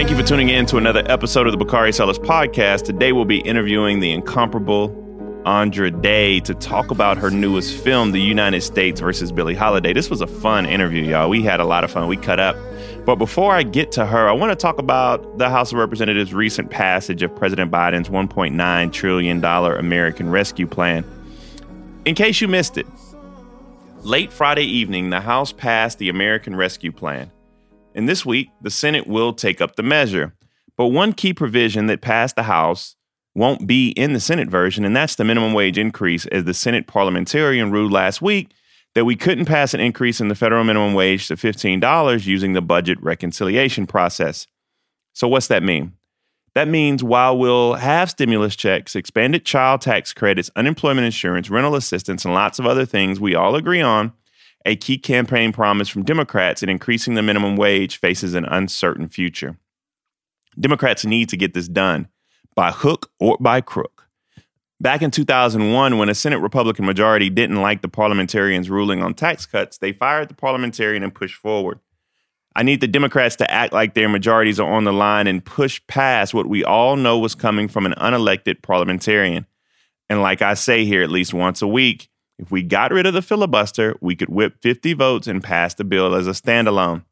Thank you for tuning in to another episode of the Bakari Sellers podcast. Today we'll be interviewing the incomparable Andra Day to talk about her newest film, The United States versus Billie Holiday. This was a fun interview, y'all. We had a lot of fun. We cut up. But before I get to her, I want to talk about the House of Representatives' recent passage of President Biden's $1.9 trillion American Rescue Plan. In case you missed it, late Friday evening, the House passed the American Rescue Plan. And this week, the Senate will take up the measure. But one key provision that passed the House won't be in the Senate version, and that's the minimum wage increase, as the Senate parliamentarian ruled last week that we couldn't pass an increase in the federal minimum wage to $15 using the budget reconciliation process. So, what's that mean? That means while we'll have stimulus checks, expanded child tax credits, unemployment insurance, rental assistance, and lots of other things we all agree on, a key campaign promise from Democrats in increasing the minimum wage faces an uncertain future. Democrats need to get this done by hook or by crook. Back in 2001, when a Senate Republican majority didn't like the parliamentarians' ruling on tax cuts, they fired the parliamentarian and pushed forward. I need the Democrats to act like their majorities are on the line and push past what we all know was coming from an unelected parliamentarian. And like I say here at least once a week, if we got rid of the filibuster, we could whip 50 votes and pass the bill as a standalone.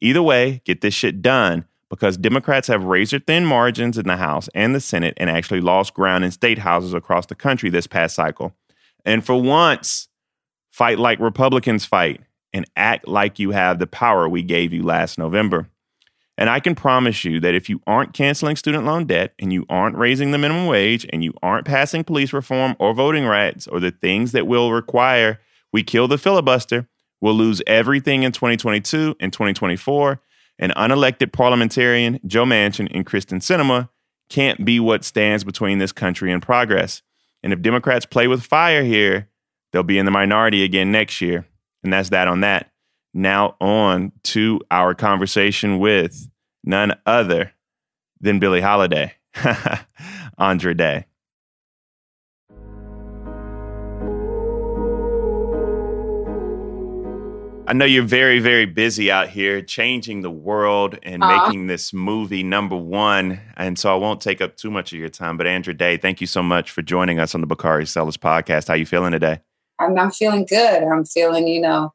Either way, get this shit done because Democrats have razor thin margins in the House and the Senate and actually lost ground in state houses across the country this past cycle. And for once, fight like Republicans fight and act like you have the power we gave you last November. And I can promise you that if you aren't canceling student loan debt and you aren't raising the minimum wage and you aren't passing police reform or voting rights or the things that will require we kill the filibuster, we'll lose everything in 2022 and 2024. An unelected parliamentarian Joe Manchin and Kyrsten Sinema can't be what stands between this country and progress. And if Democrats play with fire here, they'll be in the minority again next year. And that's that on that. Now, on to our conversation with none other than Billie Holiday, Andra Day. I know you're very, very busy out here changing the world and uh making this movie number one. And so I won't take up too much of your time. But Andra Day, thank you so much for joining us on the Bakari Sellers podcast. How you feeling today? I'm, I'm feeling good. I'm feeling, you know,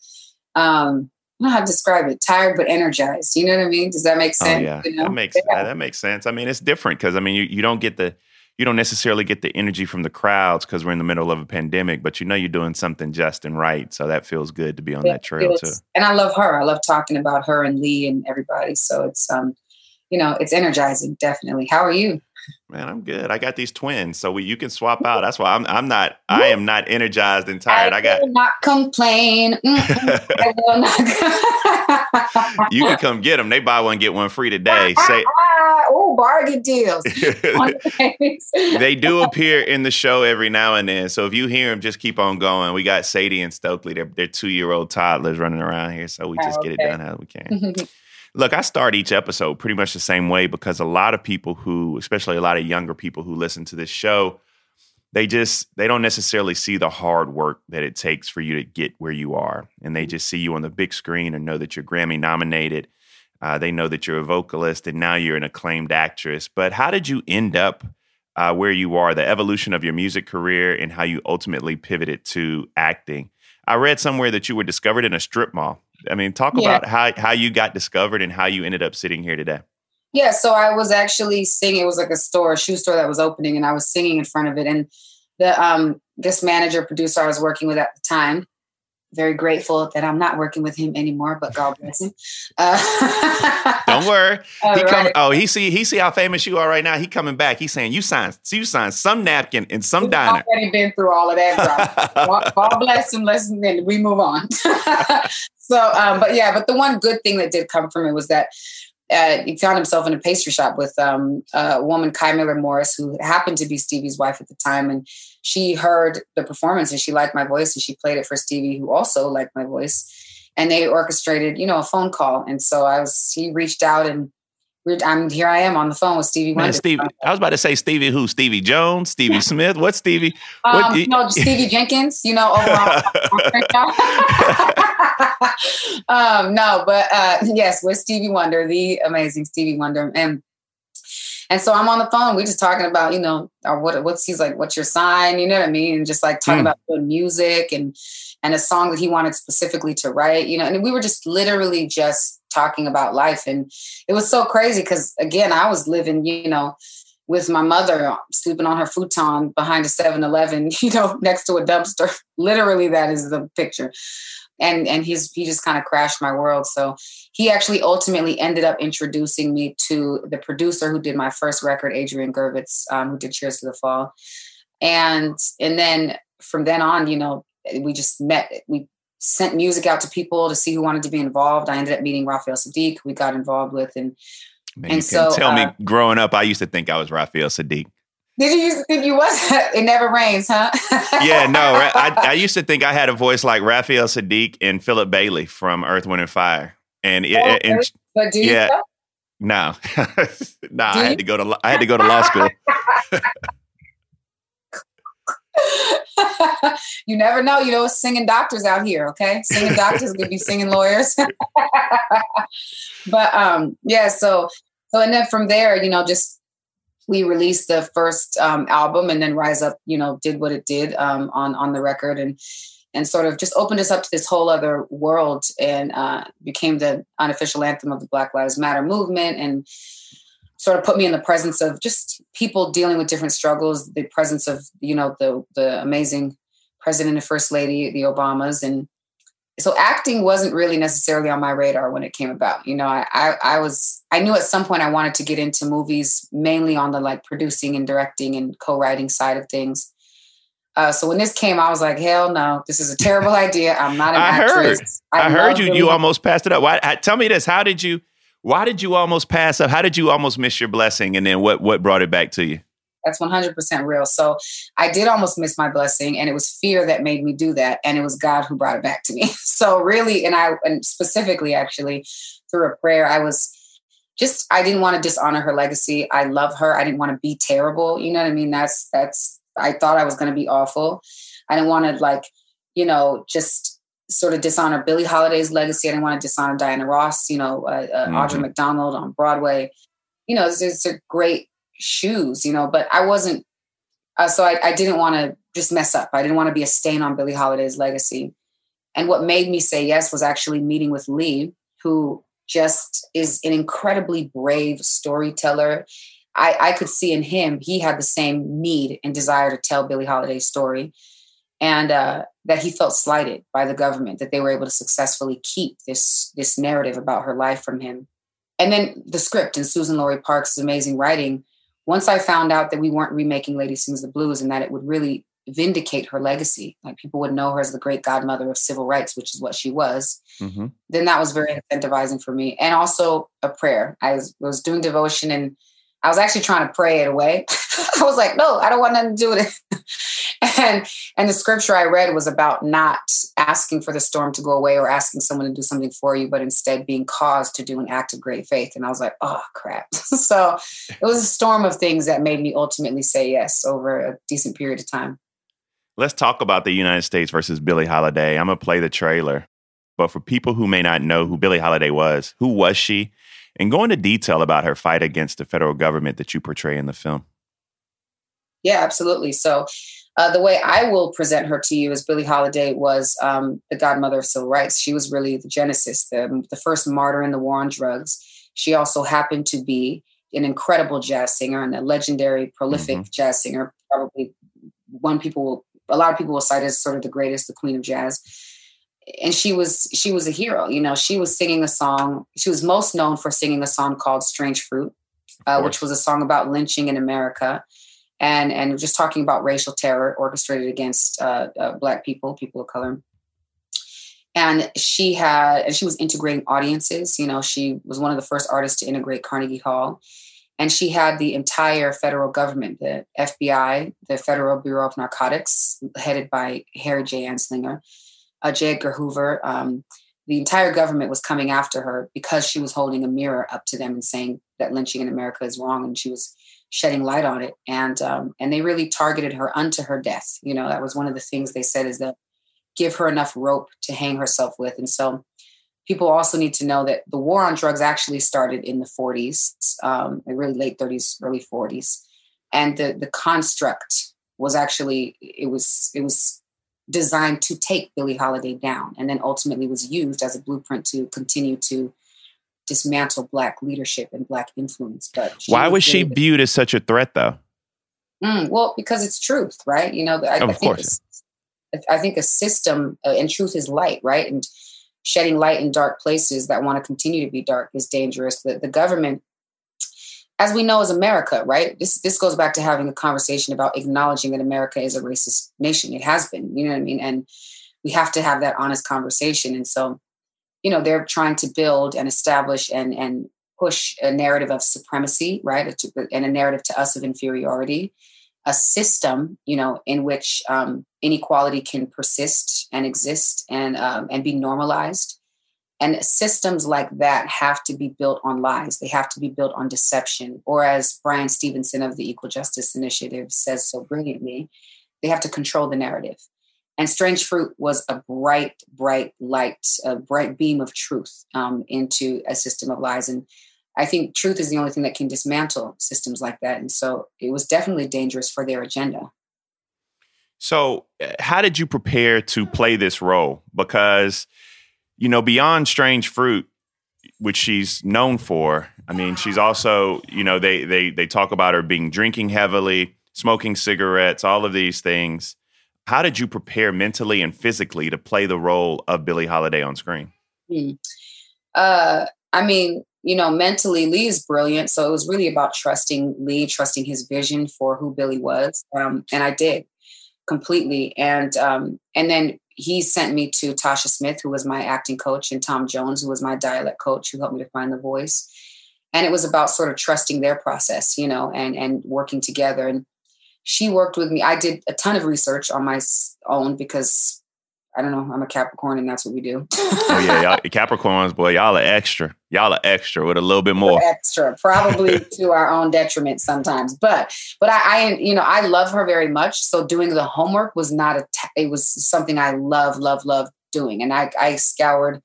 um, I don't know how to describe it. Tired but energized. You know what I mean? Does that make oh, sense? Oh, yeah, you know? that makes yeah. that makes sense. I mean, it's different because I mean, you, you don't get the you don't necessarily get the energy from the crowds because we're in the middle of a pandemic, but you know you're doing something just and right. So that feels good to be on that trail too. And I love her. I love talking about her and Lee and everybody. So it's um, you know, it's energizing. Definitely. How are you? Man, I'm good. I got these twins, so we, you can swap out. That's why I'm I'm not I am not energized and tired. I, I got not complain. I will not. you can come get them. They buy one get one free today. Ah, ah, Say oh bargain deals. they do appear in the show every now and then. So if you hear them, just keep on going. We got Sadie and Stokely. They're, they're two year old toddlers running around here, so we just oh, okay. get it done how we can. Look, I start each episode pretty much the same way because a lot of people who, especially a lot of younger people who listen to this show, they just they don't necessarily see the hard work that it takes for you to get where you are, and they mm-hmm. just see you on the big screen and know that you're Grammy nominated. Uh, they know that you're a vocalist and now you're an acclaimed actress. But how did you end up uh, where you are? The evolution of your music career and how you ultimately pivoted to acting. I read somewhere that you were discovered in a strip mall. I mean, talk yeah. about how how you got discovered and how you ended up sitting here today. Yeah, so I was actually singing. It was like a store, a shoe store that was opening, and I was singing in front of it. And the um, this manager producer I was working with at the time, very grateful that I'm not working with him anymore, but God bless him. Uh, Don't worry. he right. oh, he see he see how famous you are right now. He coming back. He's saying you signed you signed some napkin in some We've diner. Already been through all of that. God, God bless him. Listen, then we move on. so, um, but yeah, but the one good thing that did come from it was that uh, he found himself in a pastry shop with um, a woman, Kai Millard Morris, who happened to be Stevie's wife at the time. And she heard the performance and she liked my voice and she played it for Stevie, who also liked my voice. And they orchestrated, you know, a phone call. And so I was, he reached out and I'm here. I am on the phone with Stevie. Man, Stevie. I was about to say Stevie who? Stevie Jones, Stevie Smith. What Stevie? Um, what, no, Stevie Jenkins. You know. um, no, but uh, yes, with Stevie Wonder, the amazing Stevie Wonder, and and so I'm on the phone. We're just talking about, you know, or what what's he's like, what's your sign? You know what I mean? And just like talking mm. about doing music and and a song that he wanted specifically to write, you know, and we were just literally just talking about life. And it was so crazy because again, I was living, you know, with my mother sleeping on her futon behind a 7-Eleven, you know, next to a dumpster. Literally, that is the picture. And and he's he just kind of crashed my world. So he actually ultimately ended up introducing me to the producer who did my first record, Adrian Gurvitz, um, who did Cheers to the Fall. And and then from then on, you know, we just met. We sent music out to people to see who wanted to be involved. I ended up meeting Raphael Saadiq, we got involved with, and Man, and you so tell uh, me, growing up, I used to think I was Raphael Saadiq. Did you used to think you was? it never rains, huh? yeah, no. I, I, used to think I had a voice like Raphael Saadiq and Philip Bailey from Earth, Wind, and Fire. And, oh, and but do you yeah? No, no. I had to go to I had to go to law school. you never know. You know, singing doctors out here, okay? Singing doctors could be singing lawyers. but um, yeah, so so and then from there, you know, just we released the first um, album, and then Rise Up, you know, did what it did um, on on the record, and and sort of just opened us up to this whole other world, and uh, became the unofficial anthem of the Black Lives Matter movement, and sort of put me in the presence of just people dealing with different struggles, the presence of, you know, the the amazing president and first lady, the Obamas. And so acting wasn't really necessarily on my radar when it came about. You know, I, I, I was I knew at some point I wanted to get into movies mainly on the like producing and directing and co-writing side of things. Uh, so when this came, I was like, "Hell no! This is a terrible idea. I'm not an I actress." Heard, I, I heard you. Really you almost passed it up. Why, tell me this: How did you? Why did you almost pass up? How did you almost miss your blessing? And then what what brought it back to you? That's 100% real. So I did almost miss my blessing, and it was fear that made me do that, and it was God who brought it back to me. So really, and I and specifically actually through a prayer, I was just I didn't want to dishonor her legacy. I love her. I didn't want to be terrible. You know what I mean? That's that's I thought I was going to be awful. I didn't want to like you know just sort of dishonor Billie Holiday's legacy. I didn't want to dishonor Diana Ross, you know, uh, uh, mm-hmm. Audra McDonald on Broadway. You know, it's, it's great shoes, you know, but I wasn't, uh, so I, I didn't want to just mess up. I didn't want to be a stain on Billie Holiday's legacy. And what made me say yes was actually meeting with Lee, who just is an incredibly brave storyteller. I, I could see in him, he had the same need and desire to tell Billie Holiday's story and uh, that he felt slighted by the government that they were able to successfully keep this this narrative about her life from him and then the script and suzan-lori parks amazing writing once i found out that we weren't remaking lady sings the blues and that it would really vindicate her legacy like people would know her as the great godmother of civil rights which is what she was mm-hmm. then that was very incentivizing for me. And also a prayer. I was, was doing devotion and i was actually trying to pray it away. I was like no i don't want nothing to do with it and and the scripture I read was about not asking for the storm to go away or asking someone to do something for you, but instead being caused to do an act of great faith. And I was like, oh crap. so it was a storm of things that made me ultimately say yes over a decent period of time. Let's talk about the United States versus Billie Holiday. I'm gonna play the trailer. But for people who may not know who Billie Holiday was, who was she? And go into detail about her fight against the federal government that you portray in the film. Yeah, absolutely. So uh, the way I will present her to you is Billie Holiday was um, the godmother of civil rights. She was really the genesis, the, the first martyr in the war on drugs. She also happened to be an incredible jazz singer and a legendary, prolific mm-hmm. jazz singer. Probably one people will, a lot of people will cite as sort of the greatest, the queen of jazz. And she was she was a hero. You know, she was singing a song. She was most known for singing a song called "Strange Fruit," uh, which was a song about lynching in America and and just talking about racial terror orchestrated against uh, uh, black people, people of color. And she had, and she was integrating audiences. You know, she was one of the first artists to integrate Carnegie Hall, and she had the entire federal government, the FBI, the Federal Bureau of Narcotics, headed by Harry J. Anslinger, uh, J. Edgar Hoover. Um, the entire government was coming after her because she was holding a mirror up to them and saying that lynching in America is wrong, and she was shedding light on it and um, and they really targeted her unto her death you know that was one of the things they said is that give her enough rope to hang herself with. And so people also need to know that the war on drugs actually started in the 40s, um, really late 30s, early 40s. And the, the construct was actually, it was, it was designed to take Billie Holiday down and then ultimately was used as a blueprint to continue to dismantle black leadership and black influence. But why was she viewed as such a threat though? Mm, well, because it's truth, right? You know, I, of I course. I think a system uh, and truth is light, right? And shedding light in dark places that want to continue to be dark is dangerous. The, the government, as we know, is America, right? This this goes back to having a conversation about acknowledging that America is a racist nation. It has been, you know what I mean? And we have to have that honest conversation. And so, you know, they're trying to build and establish and and push a narrative of supremacy, right? And a narrative to us of inferiority a system, you know, in which um, inequality can persist and exist and um, and be normalized. And systems like that have to be built on lies. They have to be built on deception. Or as Bryan Stevenson of the Equal Justice Initiative says so brilliantly, they have to control the narrative. And Strange Fruit was a bright, bright light, a bright beam of truth um, into a system of lies. And I think truth is the only thing that can dismantle systems like that. And so it was definitely dangerous for their agenda. So, uh, how did you prepare to play this role? Because, you know, beyond Strange Fruit, which she's known for, I mean, she's also, you know, they they they talk about her being drinking heavily, smoking cigarettes, all of these things. How did you prepare mentally and physically to play the role of Billie Holiday on screen? Hmm. Uh, I mean, you know, mentally, Lee is brilliant. So it was really about trusting Lee, trusting his vision for who Billie was. Um, and I did completely. And um, and then he sent me to Tasha Smith, who was my acting coach, and Tom Jones, who was my dialect coach, who helped me to find the voice. And it was about sort of trusting their process, you know, and and working together. And she worked with me. I did a ton of research on my own because I don't know. I'm a Capricorn, and that's what we do. oh yeah, y'all, Capricorns, boy, y'all are extra. Y'all are extra with a little bit more. We're extra, probably to our own detriment sometimes. But, but I, I, you know, I love her very much. So doing the homework was not a. T- it was something I love, love, love doing, and I, I scoured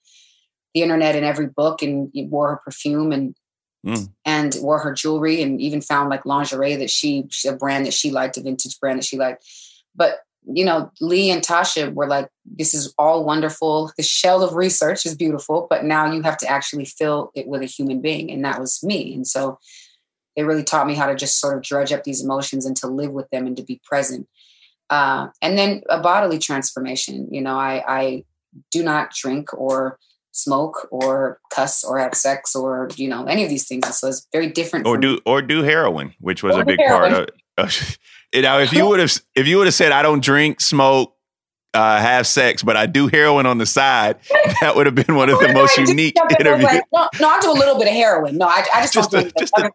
the internet and every book, and wore her perfume, and mm. and wore her jewelry, and even found like lingerie that she, a brand that she liked, a vintage brand that she liked. But you know, Lee and Tasha were like, this is all wonderful. The shell of research is beautiful, but now you have to actually fill it with a human being. And that was me. And so it really taught me how to just sort of drudge up these emotions and to live with them and to be present. Uh, and then a bodily transformation. You know, I, I do not drink or smoke or cuss or have sex or you know any of these things. So it's very different. Or do or do heroin, which was or a big heroin. part of. You know, if you would have if you would have said I don't drink, smoke, uh, have sex, but I do heroin on the side, that would have been one of the most unique interviews. Like, no, no, I do a little bit of heroin. No, I, I just, just don't a, do just, a,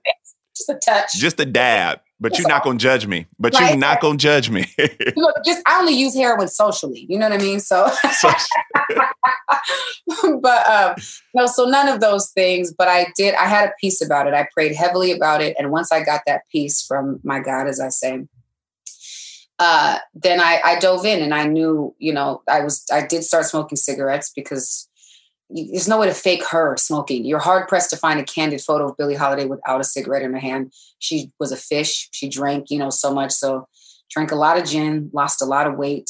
just a touch, just a dab. But you're not gonna judge me. But you're not gonna judge me. Look, just I only use heroin socially. You know what I mean? So, but um, no, so none of those things. But I did. I had a peace about it. I prayed heavily about it, and once I got that peace from my God, as I say, uh, then I, I dove in and I knew, you know, I was I did start smoking cigarettes because there's no way to fake her smoking. You're hard pressed to find a candid photo of Billie Holiday without a cigarette in her hand. She was a fish. She drank, you know, so much. So drank a lot of gin, lost a lot of weight,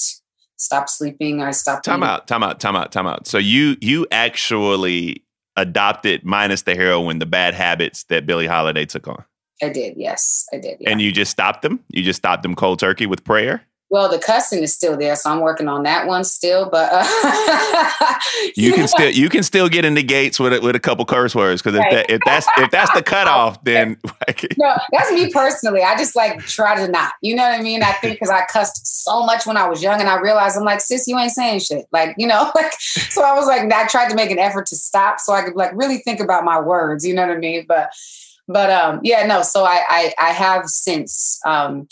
stopped sleeping. I stopped. Time eating. out, time out, time out, time out. So you you actually adopted minus the heroin, the bad habits that Billie Holiday took on. I did. Yes, I did. Yeah. And you just stopped them? You just stopped them cold turkey with prayer? Well, the cussing is still there, so I'm working on that one still. But uh, you can still you can still get into gates with a, with a couple curse words because if, that, if that's if that's the cutoff, then no, that's me personally. I just like try to not. You know what I mean? I think because I cussed so much when I was young, and I realized I'm like, sis, you ain't saying shit. Like you know, like so I was like, I tried to make an effort to stop so I could like really think about my words. You know what I mean? But but um, yeah, no. So I, I, I have since um,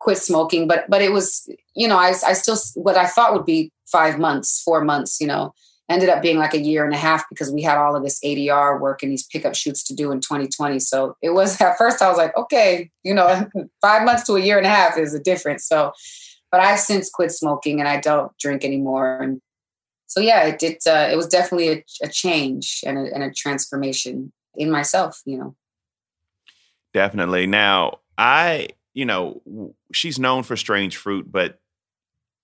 quit smoking, but but it was you know I I still what I thought would be five months, four months, you know, ended up being like a year and a half because we had all of this ADR work and these pickup shoots to do in 2020. So it was at first I was like, okay, you know, five months to a year and a half is a difference. So but I've since quit smoking and I don't drink anymore. And so, yeah, it did. Uh, it was definitely a, a change and a, and a transformation in myself. You know. Definitely. Now, I, you know, she's known for Strange Fruit, but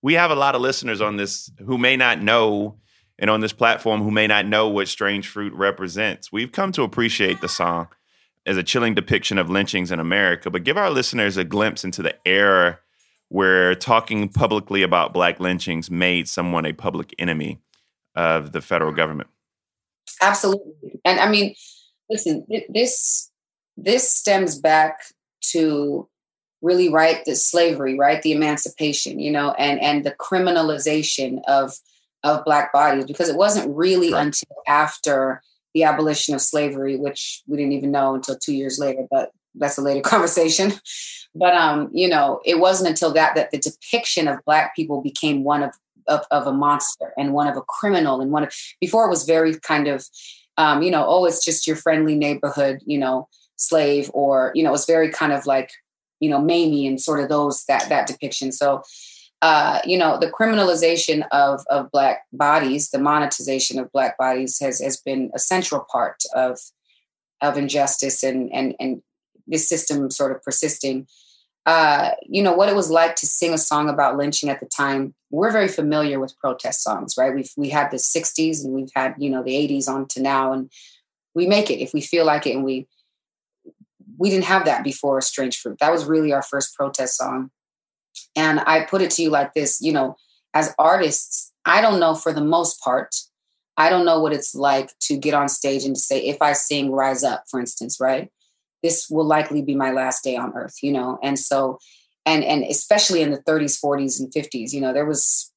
we have a lot of listeners on this who may not know and on this platform who may not know what Strange Fruit represents. We've come to appreciate the song as a chilling depiction of lynchings in America, but give our listeners a glimpse into the era where talking publicly about black lynchings made someone a public enemy of the federal mm-hmm. government. Absolutely. And I mean, listen, this this stems back to really right the slavery, right? The emancipation, you know, and and the criminalization of of black bodies because it wasn't really right. until after the abolition of slavery, which we didn't even know until two years later, but that's a later conversation. But um, you know, it wasn't until that that the depiction of black people became one of of, of a monster and one of a criminal and one of before it was very kind of um, you know, oh, it's just your friendly neighborhood, you know, slave, or you know, it's very kind of like, you know, Mamie and sort of those that that depiction. So uh, you know, the criminalization of of black bodies, the monetization of black bodies has has been a central part of of injustice and and and this system sort of persisting. Uh, you know what it was like to sing a song about lynching at the time. We're very familiar with protest songs, right? We've we had the '60s and we've had you know the '80s on to now, and we make it if we feel like it, and we we didn't have that before Strange Fruit. That was really our first protest song. And I put it to you like this, you know, as artists, I don't know for the most part, I don't know what it's like to get on stage and to say, if I sing Rise Up, for instance, right? this will likely be my last day on earth you know and so and and especially in the 30s 40s and 50s you know there was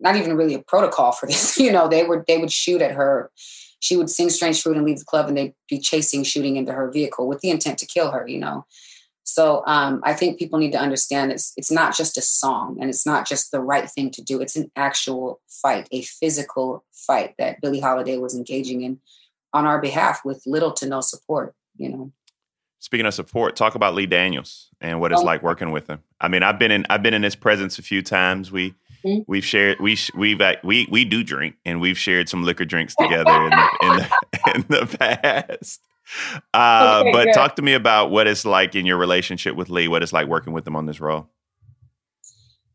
not even really a protocol for this you know they were they would shoot at her she would sing strange fruit and leave the club and they'd be chasing shooting into her vehicle with the intent to kill her you know so um, i think people need to understand it's it's not just a song and it's not just the right thing to do it's an actual fight a physical fight that billie holiday was engaging in on our behalf with little to no support you know Speaking of support, talk about Lee Daniels and what it's oh. like working with him. I mean, I've been in I've been in his presence a few times. We mm-hmm. we've shared we we've we we do drink and we've shared some liquor drinks together in the, in the, in the past. Uh, okay, but good. talk to me about what it's like in your relationship with Lee. What it's like working with him on this role.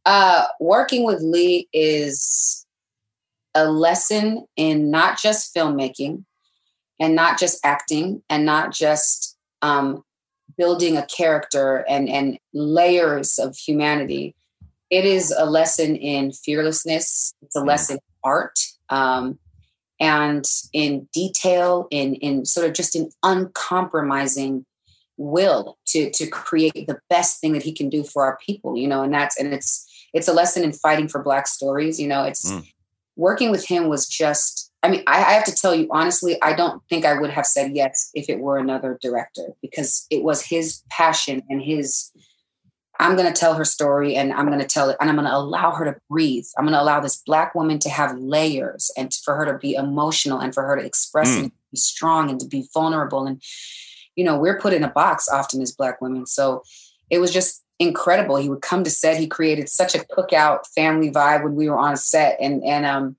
Uh, working with Lee is a lesson in not just filmmaking and not just acting and not just um, building a character and and layers of humanity. It is a lesson in fearlessness. It's a mm. lesson in art um, and in detail, in in sort of just an uncompromising will to to create the best thing that he can do for our people. You know, and that's and it's it's a lesson in fighting for Black stories. You know, it's mm. working with him was just I mean, I, I, have to tell you honestly, I don't think I would have said yes if it were another director because it was his passion and his. I'm going to tell her story and I'm going to tell it and I'm going to allow her to breathe. I'm going to allow this black woman to have layers and for her to be emotional and for her to express mm. and be strong and to be vulnerable. And, you know, we're put in a box often as black women. So it was just incredible. He would come to set. He created such a cookout family vibe when we were on set. And, and, um,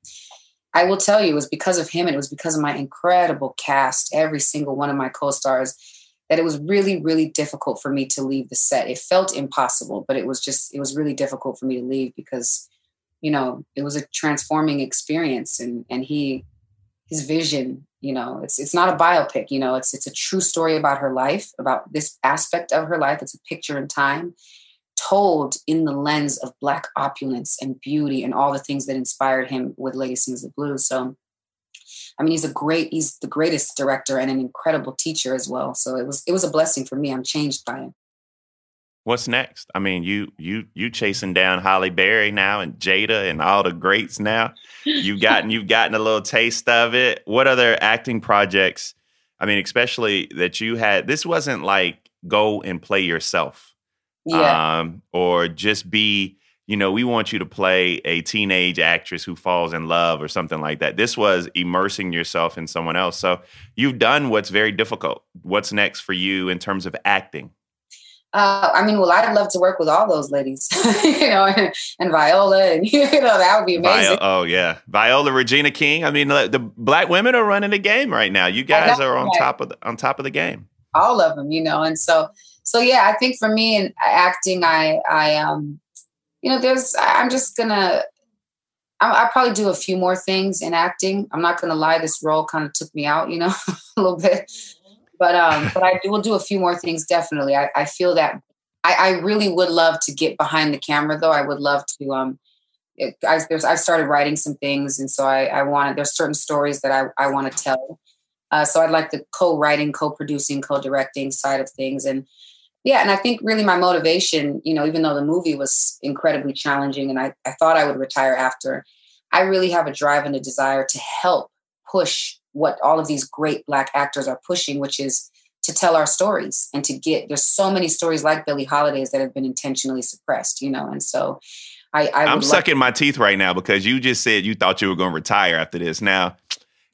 I will tell you, it was because of him. And it was because of my incredible cast, every single one of my co stars, that it was really, really difficult for me to leave the set. It felt impossible, but it was just, it was really difficult for me to leave because, you know, it was a transforming experience. And, and he, his vision, you know, it's, it's not a biopic, you know, it's, it's a true story about her life, about this aspect of her life. It's a picture in time told in the lens of black opulence and beauty and all the things that inspired him with Sings the Blues. So I mean he's a great he's the greatest director and an incredible teacher as well. So it was it was a blessing for me. I'm changed by him. What's next? I mean, you you you chasing down Halle Berry now and Jada and all the greats now. You've gotten you've gotten a little taste of it. What other acting projects? I mean, especially that you had this wasn't like go and play yourself yeah. um, or just be you know we want you to play a teenage actress who falls in love or something like that this was immersing yourself in someone else so you've done what's very difficult what's next for you in terms of acting Uh, I mean, well, I'd love to work with all those ladies, you know, and, and, Viola, and you know, that would be amazing. oh yeah, Viola, Regina King. I mean, the black women are running the game right now. You guys are on right. top of the, on top of the game. All of them, you know, and so so yeah, I think for me in acting, I I um, you know, there's I'm just gonna. I'll probably do a few more things in acting. I'm not gonna lie, this role kind of took me out, you know, a little bit but um, but I will do a few more things. Definitely, I, I feel that I, I, really would love to get behind the camera, though. I would love to. Um, it, I, I've started writing some things, and so I, I wanted There's certain stories that I, I want to tell. Uh, so I'd like the co-writing, co-producing, co-directing side of things, and yeah, and I think really my motivation, you know, even though the movie was incredibly challenging, and I, I thought I would retire after, I really have a drive and a desire to help push what all of these great black actors are pushing, which is to tell our stories and to get there's so many stories like Billie Holiday's that have been intentionally suppressed, you know, and so I, I am sucking my teeth right now because you just said you thought you were going to retire after this. Now,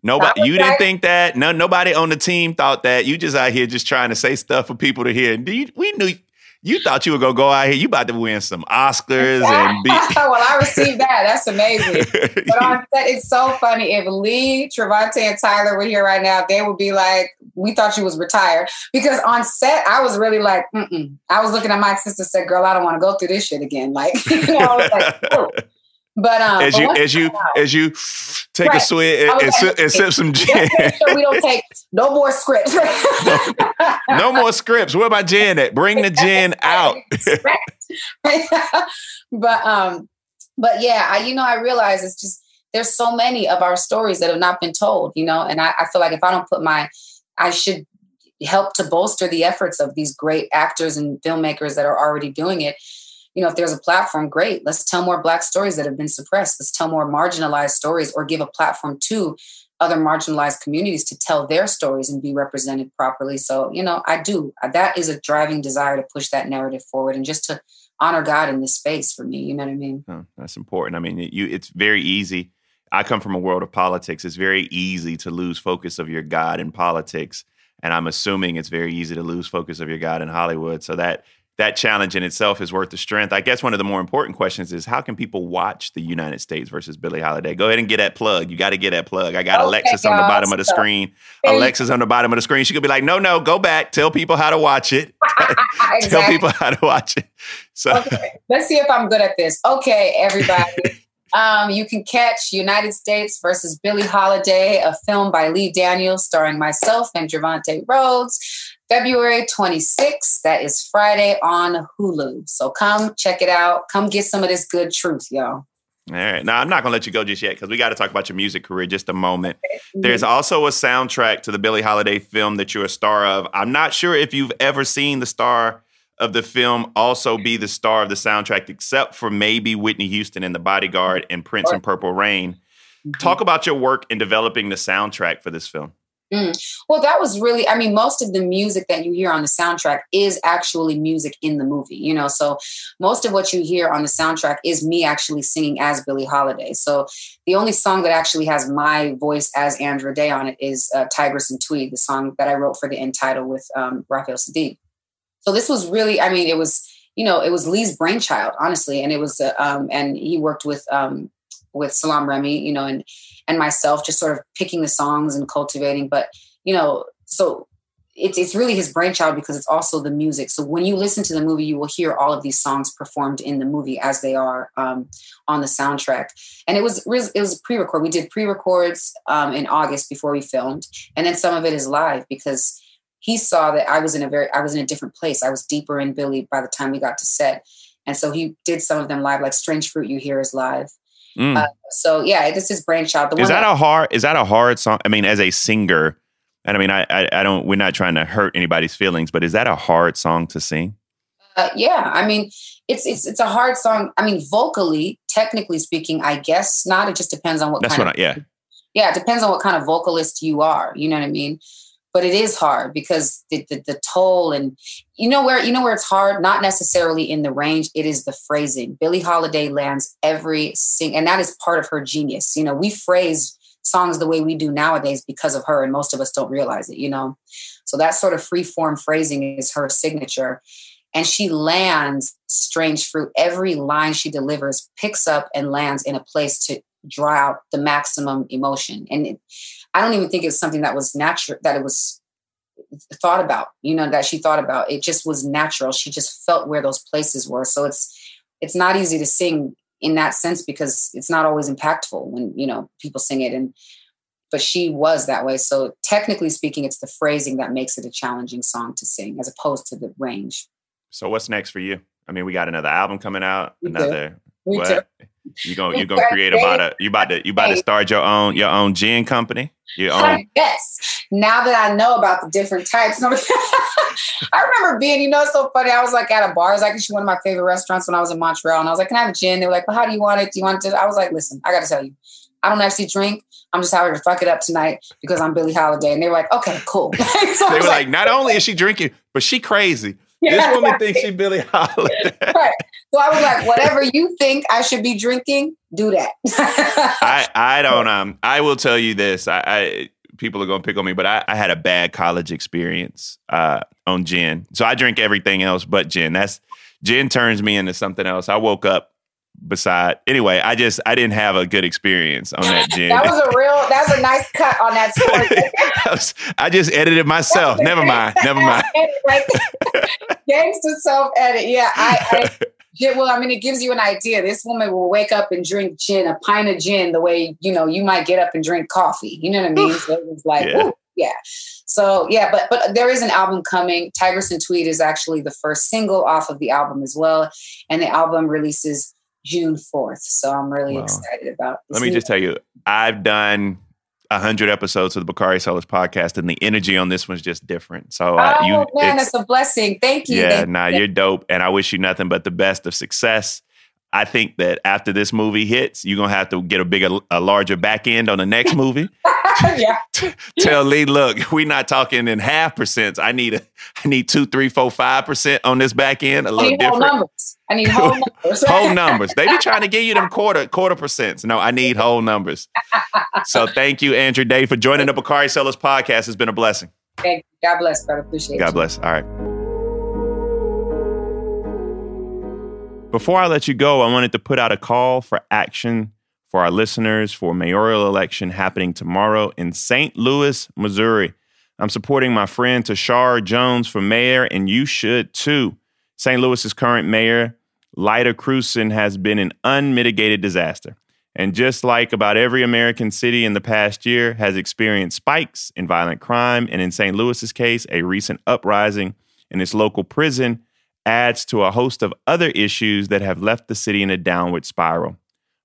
nobody, you didn't think that. No, nobody on the team thought that. You just out here just trying to say stuff for people to hear. You, we knew you thought you were gonna go out here. You about to win some Oscars and be. well, I received that. That's amazing. But on set, it's so funny. If Lee, Trevante, and Tyler were here right now, they would be like, "We thought you was retired." Because on set, I was really like, Mm-mm. I was looking at my sister, said, "Girl, I don't want to go through this shit again." Like, you know, I was like, oh. But um, as you as you as you take right. a swig and, and, sip, and, sip, some gin. Sure we don't take no more scripts. no, no, more scripts. Where my gin at? Bring the gin out. but um, but yeah, I you know I realize it's just there's so many of our stories that have not been told, you know, and I, I feel like if I don't put my I should help to bolster the efforts of these great actors and filmmakers that are already doing it you know, if there's a platform, great. Let's tell more Black stories that have been suppressed. Let's tell more marginalized stories or give a platform to other marginalized communities to tell their stories and be represented properly. So, you know, I do. Uh, that is a driving desire to push that narrative forward and just to honor God in this space for me. You know what I mean? Oh, that's important. I mean, you it's very easy. I come from a world of politics. It's very easy to lose focus of your God in politics. And I'm assuming it's very easy to lose focus of your God in Hollywood. So that that challenge in itself is worth the strength. I guess one of the more important questions is how can people watch the United States versus Billie Holiday? Go ahead and get that plug. You got to get that plug. I got okay, Alexis on the bottom of the screen. Alexis on the bottom of the screen. She could be like, no, no, go back. Tell people how to watch it. exactly. Tell people how to watch it. So okay. let's see if I'm good at this. Okay, everybody. Um, you can catch United States versus Billie Holiday, a film by Lee Daniels starring myself and Trevante Rhodes. February 26th. That is Friday on Hulu. So come check it out. Come get some of this good truth, y'all. All right. Now, I'm not going to let you go just yet because we got to talk about your music career just a moment. Mm-hmm. There's also a soundtrack to the Billie Holiday film that you're a star of. I'm not sure if you've ever seen the star of the film also be the star of the soundtrack, except for maybe Whitney Houston in The Bodyguard and Prince in Purple Rain. Mm-hmm. Talk about your work in developing the soundtrack for this film. Mm. Well, that was really, I mean, most of the music that you hear on the soundtrack is actually music in the movie, you know. So most of what you hear on the soundtrack is me actually singing as Billie Holiday. So the only song that actually has my voice as Andra Day on it is uh, Tigress and Tweed, the song that I wrote for the end title with um, Raphael Saadiq. So this was really, I mean, it was, you know, it was Lee's brainchild, honestly, and it was, uh, um, and he worked with um, with Salaam Remi, you know, and and myself just sort of picking the songs and cultivating. But you know, so it's it's really his brainchild because it's also the music. So when you listen to the movie, you will hear all of these songs performed in the movie as they are um, on the soundtrack. And it was it was pre-record. We did pre-records um, in August before we filmed, and then some of it is live because he saw that I was in a very I was in a different place. I was deeper in Billie by the time we got to set. And so he did some of them live, like Strange Fruit You Hear is live. Mm. Uh, so yeah, this is brainchild. The is that, that, a hard? Is that a hard song? I mean, as a singer, and I mean, I, I, I don't. We're not trying to hurt anybody's feelings, but is that a hard song to sing? Uh, yeah, I mean, it's it's it's a hard song. I mean, vocally, technically speaking, I guess not. It just depends on what. That's kind what. Of, I, yeah. Yeah, it depends on what kind of vocalist you are. You know what I mean? But it is hard because the, the, the, toll and you know where you know where it's hard? Not necessarily in the range it is the phrasing. Billie holiday lands every sing and that is part of her genius. You know we phrase songs the way we do nowadays because of her and most of us don't realize it you know? So that sort of free form phrasing is her signature. And she lands strange fruit. Every line she delivers picks up and lands in a place to draw out the maximum emotion. And it, I don't even think it's something that was natural, that it was thought about, you know, that she thought about. It just was natural. She just felt where those places were. So it's, it's not easy to sing in that sense because it's not always impactful when, you know, people sing it. And, but she was that way. So technically speaking, it's the phrasing that makes it a challenging song to sing as opposed to the range. So what's next for you? I mean, we got another album coming out. Me another Me what? too. You gonna you gonna create about a you about to you about to start your own your own gin company. Your own Yes. Now that I know about the different types. I remember being, you know, it's so funny. I was like at a bar. It was actually one of my favorite restaurants when I was in Montreal. And I was like, Can I have a gin? They were like, Well, how do you want it? Do you want it? To? I was like, Listen, I got to tell you, I don't actually drink. I'm just having to fuck it up tonight because I'm Billie Holiday. And they were like, Okay, cool. so they were like, not only is she drinking, but she crazy. Yeah, this woman right. thinks she Billie Holiday. right. So I was like, Whatever you think I should be drinking, do that. I I don't um I will tell you this. I, I people are gonna pick on me, but I, I had a bad college experience uh on gin. So I drink everything else but gin. That's gin turns me into something else. I woke up beside anyway, I just I didn't have a good experience on that gin. that was a real, that's a nice cut on that story. I, was- I just edited myself. Never mind. Never mind. Gangster self edit. Yeah, I, I yeah, well, I mean, it gives you an idea. This woman will wake up and drink gin, a pint of gin, the way you know you might get up and drink coffee. You know what I mean? So it was like, Yeah. yeah. So yeah, but but there is an album coming. Tigress and Tweed is actually the first single off of the album as well, and the album releases June fourth. So I'm really Wow. excited about. this Let me just tell you, I've done a hundred episodes of the Bakari Sellers podcast, and the energy on this one's just different. So uh, Oh you, man, it's- that's a blessing. Thank you. yeah, Thank nah, you. you're dope, and I wish you nothing but the best of success. I think that after this movie hits, you're gonna have to get a bigger, a larger back end on the next movie. yeah. Tell Lee, look, we're not talking in half percents. I need a, I need two, three, four, five percent on this back end. A I little need whole different. numbers. I need whole numbers. whole numbers. They be trying to give you them quarter quarter percents. No, I need whole numbers. So thank you, Andra Day, for joining the Bakari Sellers podcast. It's been a blessing. Thank you. God bless, brother. Appreciate God you. bless. All right. Before I let you go, I wanted to put out a call for action for our listeners for mayoral election happening tomorrow in St. Louis, Missouri. I'm supporting my friend Tishaura Jones for mayor, and you should too. St. Louis's current mayor, Lyda Krewson, has been an unmitigated disaster. And just like about every American city in the past year, has experienced spikes in violent crime, and in St. Louis's case, a recent uprising in its local prison adds to a host of other issues that have left the city in a downward spiral.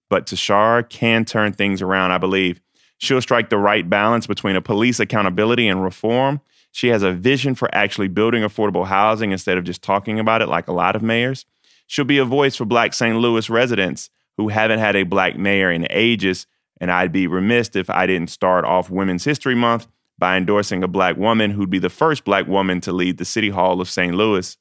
But Tishaura can turn things around, I believe. She'll strike the right balance between a police accountability and reform. She has a vision for actually building affordable housing instead of just talking about it like a lot of mayors. She'll be a voice for Black St. Louis residents who haven't had a Black mayor in ages. And I'd be remiss if I didn't start off Women's History Month by endorsing a Black woman who'd be the first Black woman to lead the City Hall of St. Louis.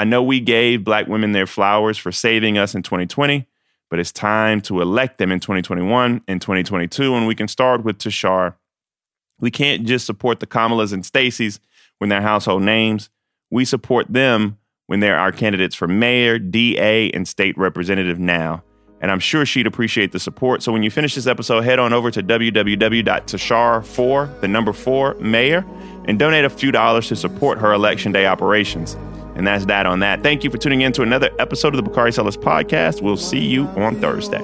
I know we gave Black women their flowers for saving us in 2020, but it's time to elect them in 2021 and 2022, and we can start with Tishaura. We can't just support the Kamalas and Stacys when they're household names. We support them when they're our candidates for mayor, DA, and state representative now. And I'm sure she'd appreciate the support. So when you finish this episode, head on over to www.tashar4, the number four, mayor, and donate a few dollars to support her election day operations. And that's that on that. Thank you for tuning in to another episode of the Bakari Sellers podcast. We'll see you on Thursday.